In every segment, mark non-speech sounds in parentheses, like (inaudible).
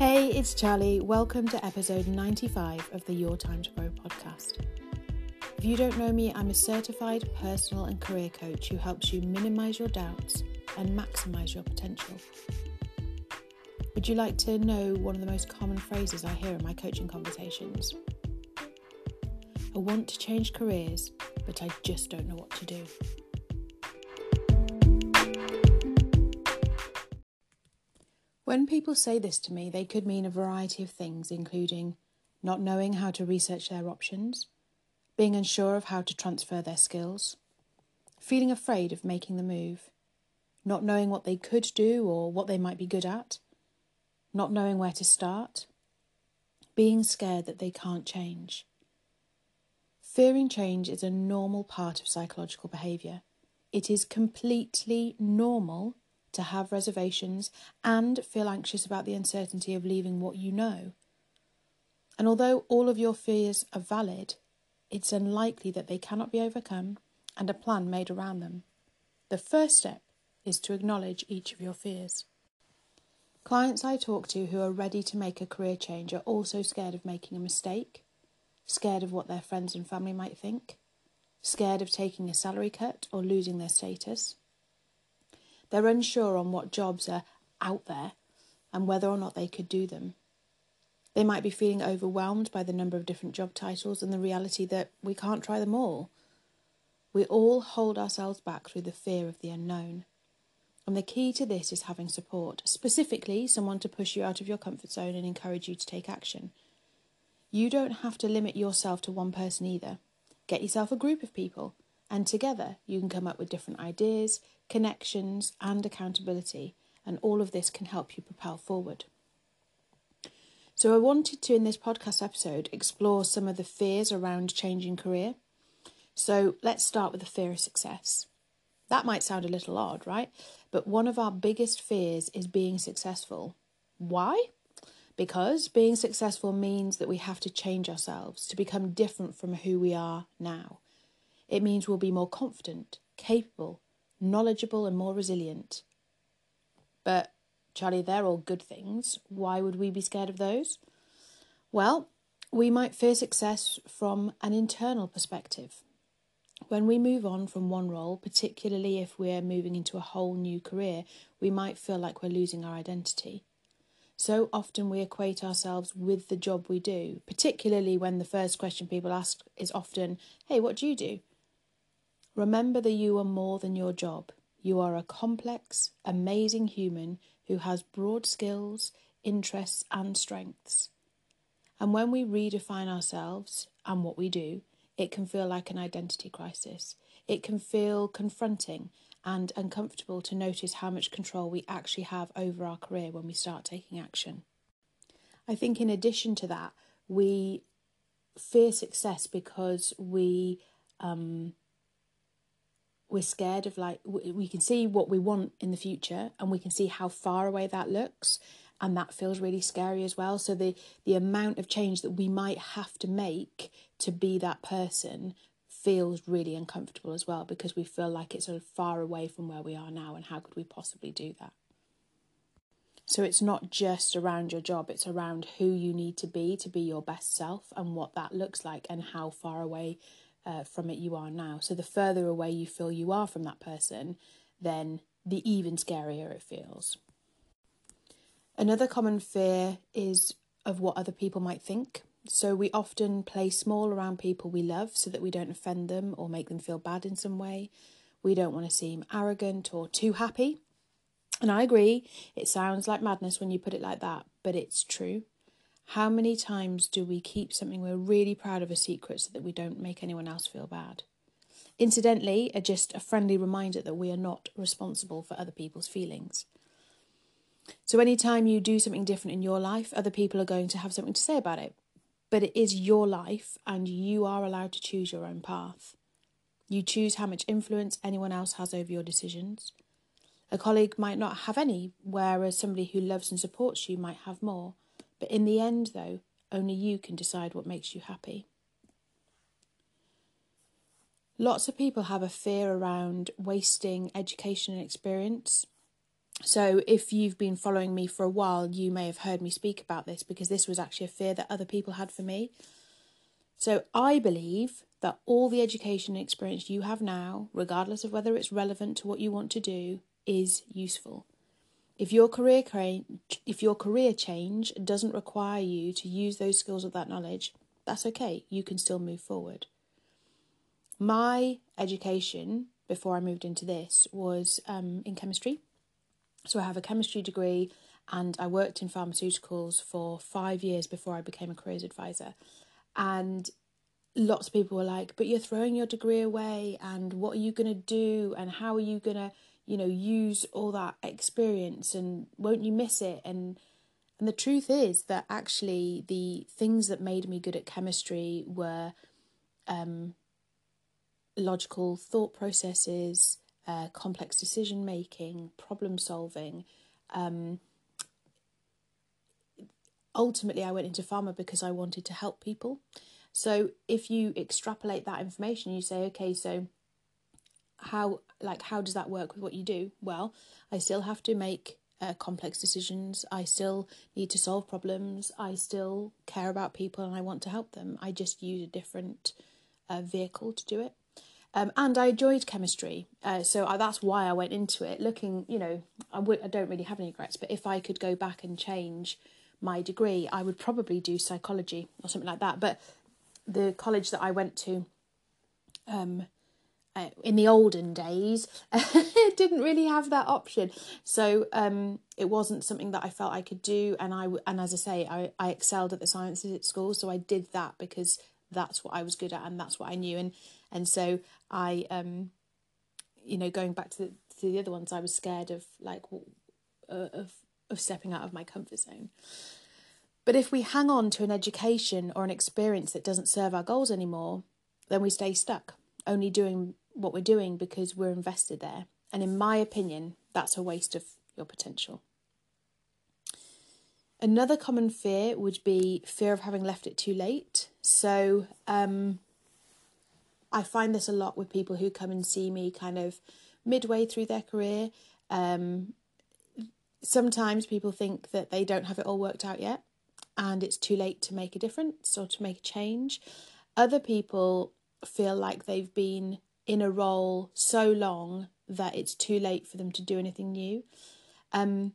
Hey, it's Charlie. Welcome to episode 95 of the Your Time to Grow podcast. If you don't know me, I'm a certified personal and career coach who helps you minimize your doubts and maximize your potential. Would you like to know one of the most common phrases I hear in my coaching conversations? I want to change careers, but I just don't know what to do. When people say this to me, they could mean a variety of things, including not knowing how to research their options, being unsure of how to transfer their skills, feeling afraid of making the move, not knowing what they could do or what they might be good at, not knowing where to start, being scared that they can't change. Fearing change is a normal part of psychological behaviour. It is completely normal to have reservations and feel anxious about the uncertainty of leaving what you know. And although all of your fears are valid, it's unlikely that they cannot be overcome and a plan made around them. The first step is to acknowledge each of your fears. Clients I talk to who are ready to make a career change are also scared of making a mistake, scared of what their friends and family might think, scared of taking a salary cut or losing their status, they're unsure on what jobs are out there and whether or not they could do them. They might be feeling overwhelmed by the number of different job titles and the reality that we can't try them all. We all hold ourselves back through the fear of the unknown. And the key to this is having support, specifically someone to push you out of your comfort zone and encourage you to take action. You don't have to limit yourself to one person either. Get yourself a group of people, and together you can come up with different ideas, connections, and accountability, and all of this can help you propel forward. So, I wanted to, in this podcast episode, explore some of the fears around changing career. So, let's start with the fear of success. That might sound a little odd, right? But one of our biggest fears is being successful. Why? Because being successful means that we have to change ourselves to become different from who we are now. It means we'll be more confident, capable, knowledgeable, and more resilient. But, Charlie, they're all good things. Why would we be scared of those? Well, we might fear success from an internal perspective. When we move on from one role, particularly if we're moving into a whole new career, we might feel like we're losing our identity. So often we equate ourselves with the job we do, particularly when the first question people ask is often, Hey, what do you do? Remember that you are more than your job. You are a complex, amazing human who has broad skills, interests, and strengths. And when we redefine ourselves and what we do, it can feel like an identity crisis. It can feel confronting and uncomfortable to notice how much control we actually have over our career when we start taking action. I think, in addition to that, we fear success because we um, we're scared of like we can see what we want in the future and we can see how far away that looks and that feels really scary as well. So the the amount of change that we might have to make to be that person feels really uncomfortable as well because we feel like it's sort of far away from where we are now and how could we possibly do that? So it's not just around your job it's around who you need to be to be your best self and what that looks like and how far away uh, from it you are now. So the further away you feel you are from that person, then the even scarier it feels. Another common fear is of what other people might think. So we often play small around people we love so that we don't offend them or make them feel bad in some way. We don't want to seem arrogant or too happy. And I agree, it sounds like madness when you put it like that, but it's true. How many times do we keep something we're really proud of a secret so that we don't make anyone else feel bad? Incidentally, a, just a friendly reminder that we are not responsible for other people's feelings. So, anytime you do something different in your life, other people are going to have something to say about it. But it is your life, and you are allowed to choose your own path. You choose how much influence anyone else has over your decisions. A colleague might not have any, whereas somebody who loves and supports you might have more. But in the end, though, only you can decide what makes you happy. Lots of people have a fear around wasting education and experience. So, if you've been following me for a while, you may have heard me speak about this because this was actually a fear that other people had for me. So, I believe that all the education and experience you have now, regardless of whether it's relevant to what you want to do, is useful. If your career if your career change doesn't require you to use those skills or that knowledge, that's okay. You can still move forward. My education before I moved into this was um, in chemistry. So I have a chemistry degree and I worked in pharmaceuticals for five years before I became a careers advisor. And lots of people were like, but you're throwing your degree away, and what are you going to do, and how are you going to, you know, use all that experience, and won't you miss it? And and the truth is that actually the things that made me good at chemistry were um, logical thought processes, uh, complex decision making, problem solving. Um, ultimately, I went into pharma because I wanted to help people. So if you extrapolate that information, you say, okay, so how like how does that work with what you do? Well, I still have to make uh, complex decisions. I still need to solve problems. I still care about people and I want to help them. I just use a different uh, vehicle to do it. Um, and I enjoyed chemistry, uh, so I, that's why I went into it. Looking, you know, I w- I don't really have any regrets, but if I could go back and change my degree, I would probably do psychology or something like that. But the college that I went to, um, uh, in the olden days, (laughs) didn't really have that option. So um, it wasn't something that I felt I could do. And I and as I say, I, I excelled at the sciences at school, so I did that because that's what I was good at and that's what I knew. And and so I, um, you know, going back to the, to the other ones, I was scared of like uh, of of stepping out of my comfort zone. But if we hang on to an education or an experience that doesn't serve our goals anymore, then we stay stuck, only doing what we're doing because we're invested there. And in my opinion, that's a waste of your potential. Another common fear would be fear of having left it too late. So, um, I find this a lot with people who come and see me kind of midway through their career. Um, sometimes people think that they don't have it all worked out yet and it's too late to make a difference or to make a change. Other people feel like they've been in a role so long that it's too late for them to do anything new. Um,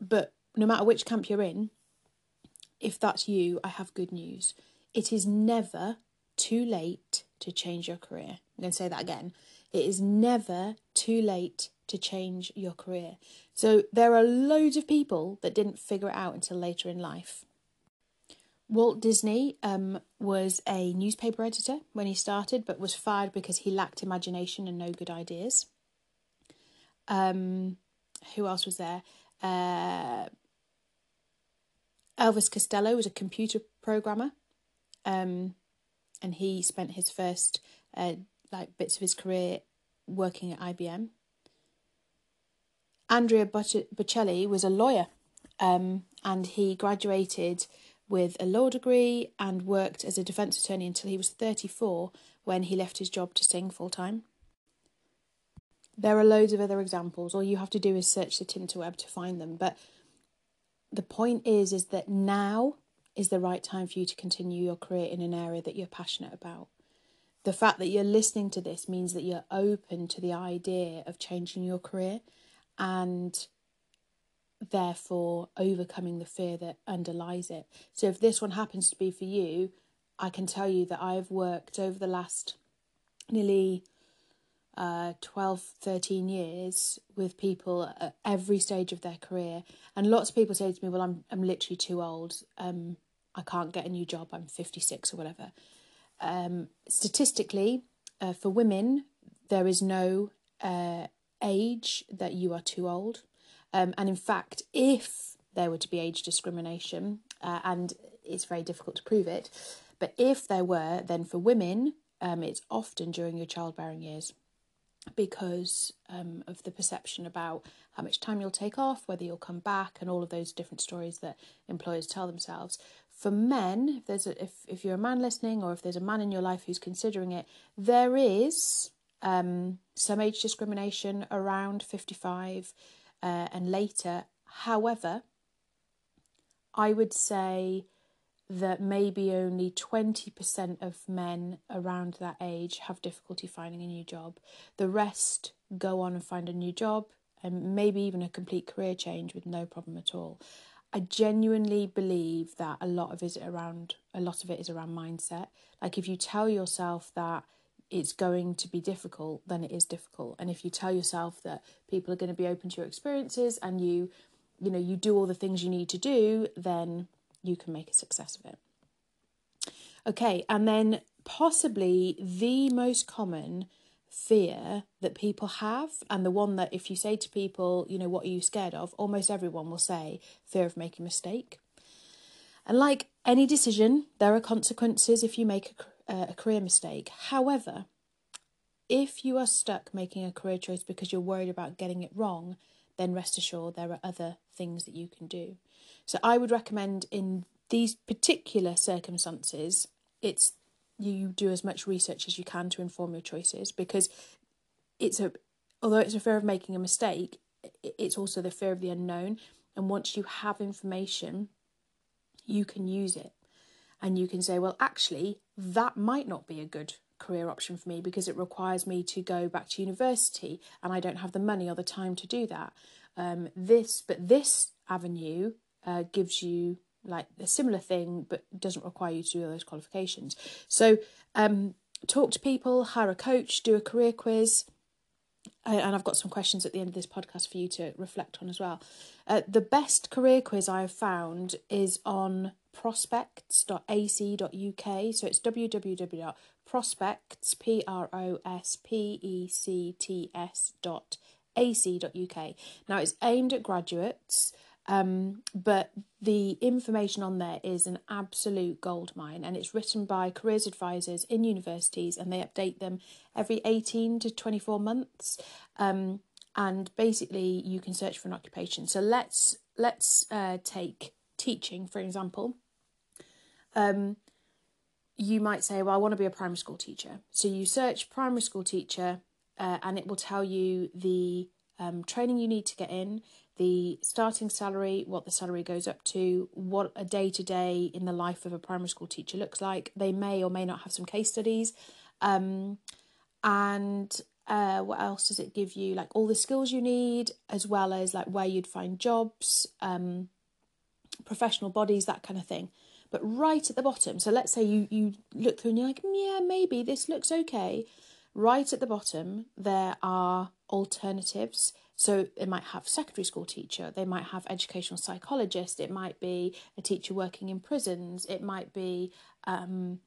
but no matter which camp you're in, if that's you, I have good news. It is never too late to change your career. I'm going to say that again. It is never too late to change your career. So there are loads of people that didn't figure it out until later in life. Walt Disney um, was a newspaper editor when he started, but was fired because he lacked imagination and no good ideas. Um, who else was there? Uh, Elvis Costello was a computer programmer, um, and he spent his first uh, like bits of his career working at IBM. Andrea Bocelli was a lawyer, um, and he graduated with a law degree and worked as a defence attorney until he was 34 when he left his job to sing full time. There are loads of other examples. All you have to do is search the Tinterweb to find them. But the point is, is that now is the right time for you to continue your career in an area that you're passionate about. The fact that you're listening to this means that you're open to the idea of changing your career and therefore overcoming the fear that underlies it. So if this one happens to be for you, I can tell you that I've worked over the last nearly uh, 12, 13 years with people at every stage of their career. And lots of people say to me, Well, I'm, I'm literally too old. Um, I can't get a new job. I'm 56 or whatever. Um, statistically, uh, for women, there is no uh, age that you are too old. Um, and in fact, if there were to be age discrimination, uh, and it's very difficult to prove it, but if there were, then for women, um, it's often during your childbearing years because um, of the perception about how much time you'll take off, whether you'll come back, and all of those different stories that employers tell themselves. For men, if there's a, if if you're a man listening, or if there's a man in your life who's considering it, there is um, some age discrimination around fifty five uh, and later. However, I would say that maybe only 20% of men around that age have difficulty finding a new job. The rest go on and find a new job and maybe even a complete career change with no problem at all. I genuinely believe that a lot of it is around a lot of it is around mindset. Like if you tell yourself that it's going to be difficult, then it is difficult. And if you tell yourself that people are going to be open to your experiences and you you know you do all the things you need to do, then you can make a success of it. Okay, and then possibly the most common fear that people have, and the one that if you say to people, you know, what are you scared of, almost everyone will say fear of making a mistake. And like any decision, there are consequences if you make a, a career mistake. However, if you are stuck making a career choice because you're worried about getting it wrong, then rest assured there are other things that you can do. So I would recommend in these particular circumstances, it's you do as much research as you can to inform your choices because it's a although it's a fear of making a mistake, it's also the fear of the unknown. And once you have information, you can use it. And you can say, well, actually, that might not be a good career option for me because it requires me to go back to university and I don't have the money or the time to do that. Um, this, but this avenue uh, gives you like a similar thing but doesn't require you to do those qualifications. So, um, talk to people, hire a coach, do a career quiz. And I've got some questions at the end of this podcast for you to reflect on as well. Uh, the best career quiz I have found is on prospects.ac.uk. So it's www.prospects, P R O S P E C T S dot ac.uk. Now it's aimed at graduates. Um, but the information on there is an absolute goldmine and it's written by careers advisors in universities and they update them every 18 to 24 months. Um, and basically you can search for an occupation. So let's let's uh, take teaching for example. Um, you might say, well, I want to be a primary school teacher. So you search primary school teacher uh, and it will tell you the um, training you need to get in, the starting salary, what the salary goes up to, what a day to day in the life of a primary school teacher looks like. They may or may not have some case studies. Um, and uh, what else does it give you? Like all the skills you need, as well as like where you'd find jobs, um, professional bodies, that kind of thing. But right at the bottom, so let's say you, you look through and you're like, yeah, maybe this looks okay. Right at the bottom, there are alternatives. So it might have secondary school teacher, they might have educational psychologist, it might be a teacher working in prisons, it might be um,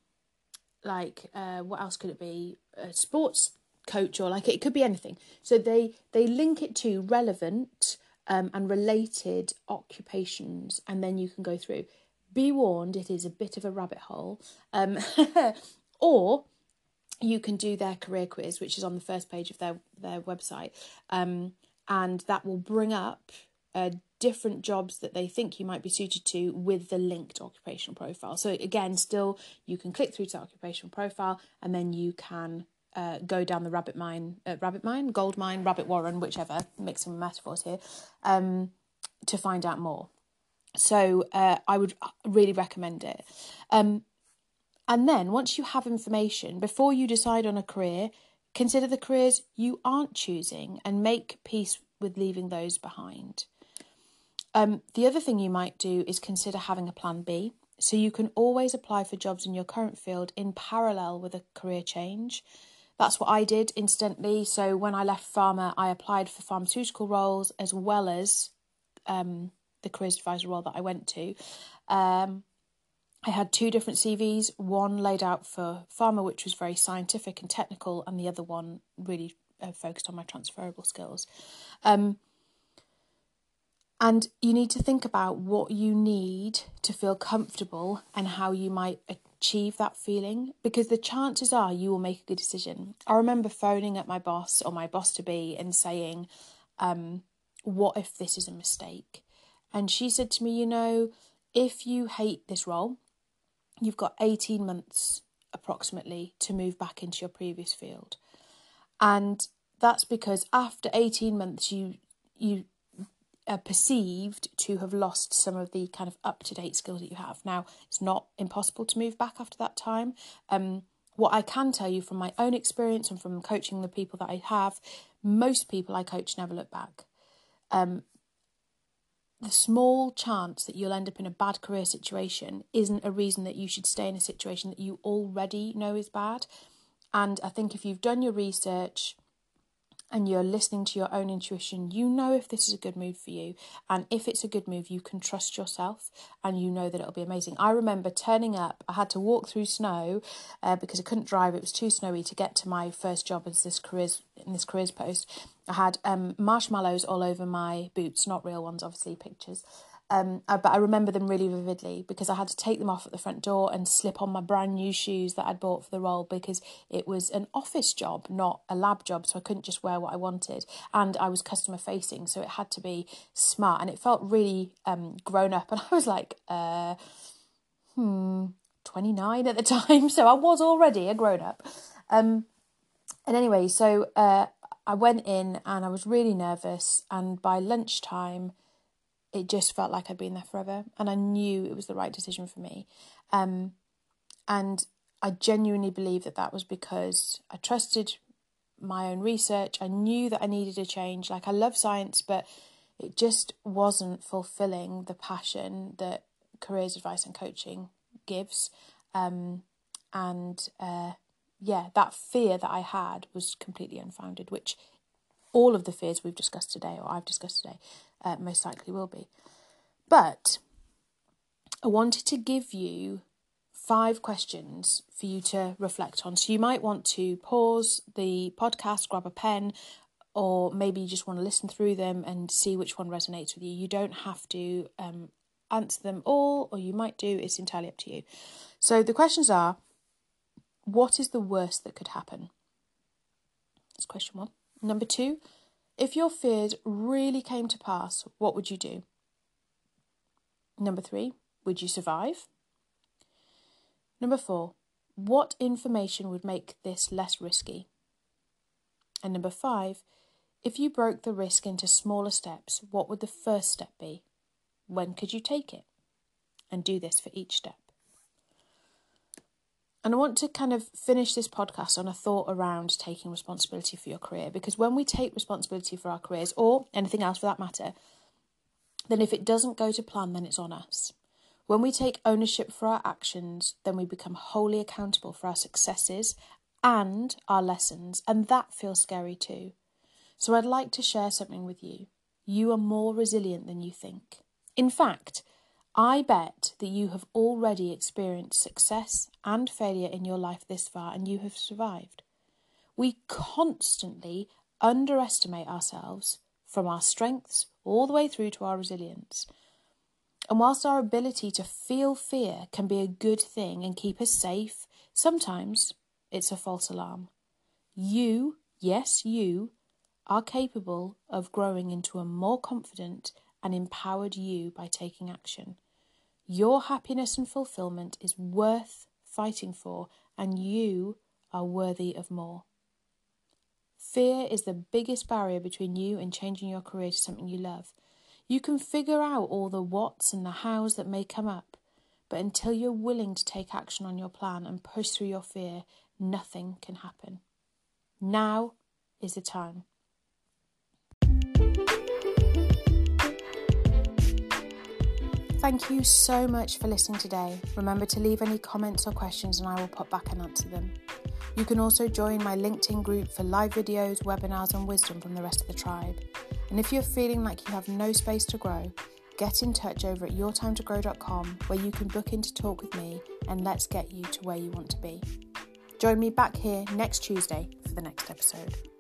like uh, what else could it be? A sports coach or like it could be anything. So they they link it to relevant um, and related occupations, and then you can go through. Be warned, it is a bit of a rabbit hole. Um, (laughs) or you can do their career quiz, which is on the first page of their their website. Um, and that will bring up uh, different jobs that they think you might be suited to with the linked occupational profile. So again, still you can click through to occupational profile and then you can uh, go down the rabbit mine, uh, rabbit mine, gold mine, rabbit warren, whichever, mixing metaphors here, um, to find out more. So uh, I would really recommend it. Um, and then once you have information, before you decide on a career, Consider the careers you aren't choosing and make peace with leaving those behind. Um, the other thing you might do is consider having a plan B. So you can always apply for jobs in your current field in parallel with a career change. That's what I did incidentally. So when I left pharma, I applied for pharmaceutical roles as well as um, the careers advisor role that I went to. Um, I had two different CVs, one laid out for pharma, which was very scientific and technical, and the other one really uh, focused on my transferable skills. Um, and you need to think about what you need to feel comfortable and how you might achieve that feeling because the chances are you will make a good decision. I remember phoning at my boss or my boss to be and saying, um, What if this is a mistake? And she said to me, You know, if you hate this role, you've got 18 months approximately to move back into your previous field. And that's because after 18 months you you are perceived to have lost some of the kind of up to date skills that you have. Now, it's not impossible to move back after that time. Um, what I can tell you from my own experience and from coaching the people that I have, most people I coach never look back. Um, the small chance that you'll end up in a bad career situation isn't a reason that you should stay in a situation that you already know is bad. And I think if you've done your research, and you're listening to your own intuition, you know if this is a good move for you. And if it's a good move, you can trust yourself and you know that it'll be amazing. I remember turning up, I had to walk through snow uh, because I couldn't drive, it was too snowy to get to my first job as this careers in this careers post. I had um, marshmallows all over my boots, not real ones, obviously, pictures. Um, uh, but I remember them really vividly because I had to take them off at the front door and slip on my brand new shoes that I'd bought for the role because it was an office job, not a lab job. So I couldn't just wear what I wanted. And I was customer facing, so it had to be smart. And it felt really um, grown up. (laughs) And I was like, uh, hmm, 29 at the (laughs) time. So I was already a grown up. Um, and anyway, so uh, I went in and I was really nervous. And by lunchtime, it just felt like I'd been there forever, and I knew it was the right decision for me. Um, and I genuinely believe that that was because I trusted my own research. I knew that I needed a change. Like I love science, but it just wasn't fulfilling the passion that careers advice and coaching gives. Um, and uh, yeah, that fear that I had was completely unfounded, which all of the fears we've discussed today, or I've discussed today, uh, most likely will be. But I wanted to give you five questions for you to reflect on. So you might want to pause the podcast, grab a pen, or maybe you just want to listen through them and see which one resonates with you. You don't have to um, answer them all, or you might do, it's entirely up to you. So the questions are what is the worst that could happen? That's question one. Number two, if your fears really came to pass, what would you do? Number three, would you survive? Number four, what information would make this less risky? And number five, if you broke the risk into smaller steps, what would the first step be? When could you take it? And do this for each step. And I want to kind of finish this podcast on a thought around taking responsibility for your career because when we take responsibility for our careers or anything else for that matter, then if it doesn't go to plan, then it's on us. When we take ownership for our actions, then we become wholly accountable for our successes and our lessons, and that feels scary too. So I'd like to share something with you. You are more resilient than you think. In fact, I bet that you have already experienced success and failure in your life this far and you have survived. We constantly underestimate ourselves from our strengths all the way through to our resilience. And whilst our ability to feel fear can be a good thing and keep us safe, sometimes it's a false alarm. You, yes, you, are capable of growing into a more confident and empowered you by taking action. Your happiness and fulfillment is worth fighting for, and you are worthy of more. Fear is the biggest barrier between you and changing your career to something you love. You can figure out all the whats and the hows that may come up, but until you're willing to take action on your plan and push through your fear, nothing can happen. Now is the time. Thank you so much for listening today. Remember to leave any comments or questions and I will pop back and answer them. You can also join my LinkedIn group for live videos, webinars, and wisdom from the rest of the tribe. And if you're feeling like you have no space to grow, get in touch over at yourtimetogrow.com where you can book in to talk with me and let's get you to where you want to be. Join me back here next Tuesday for the next episode.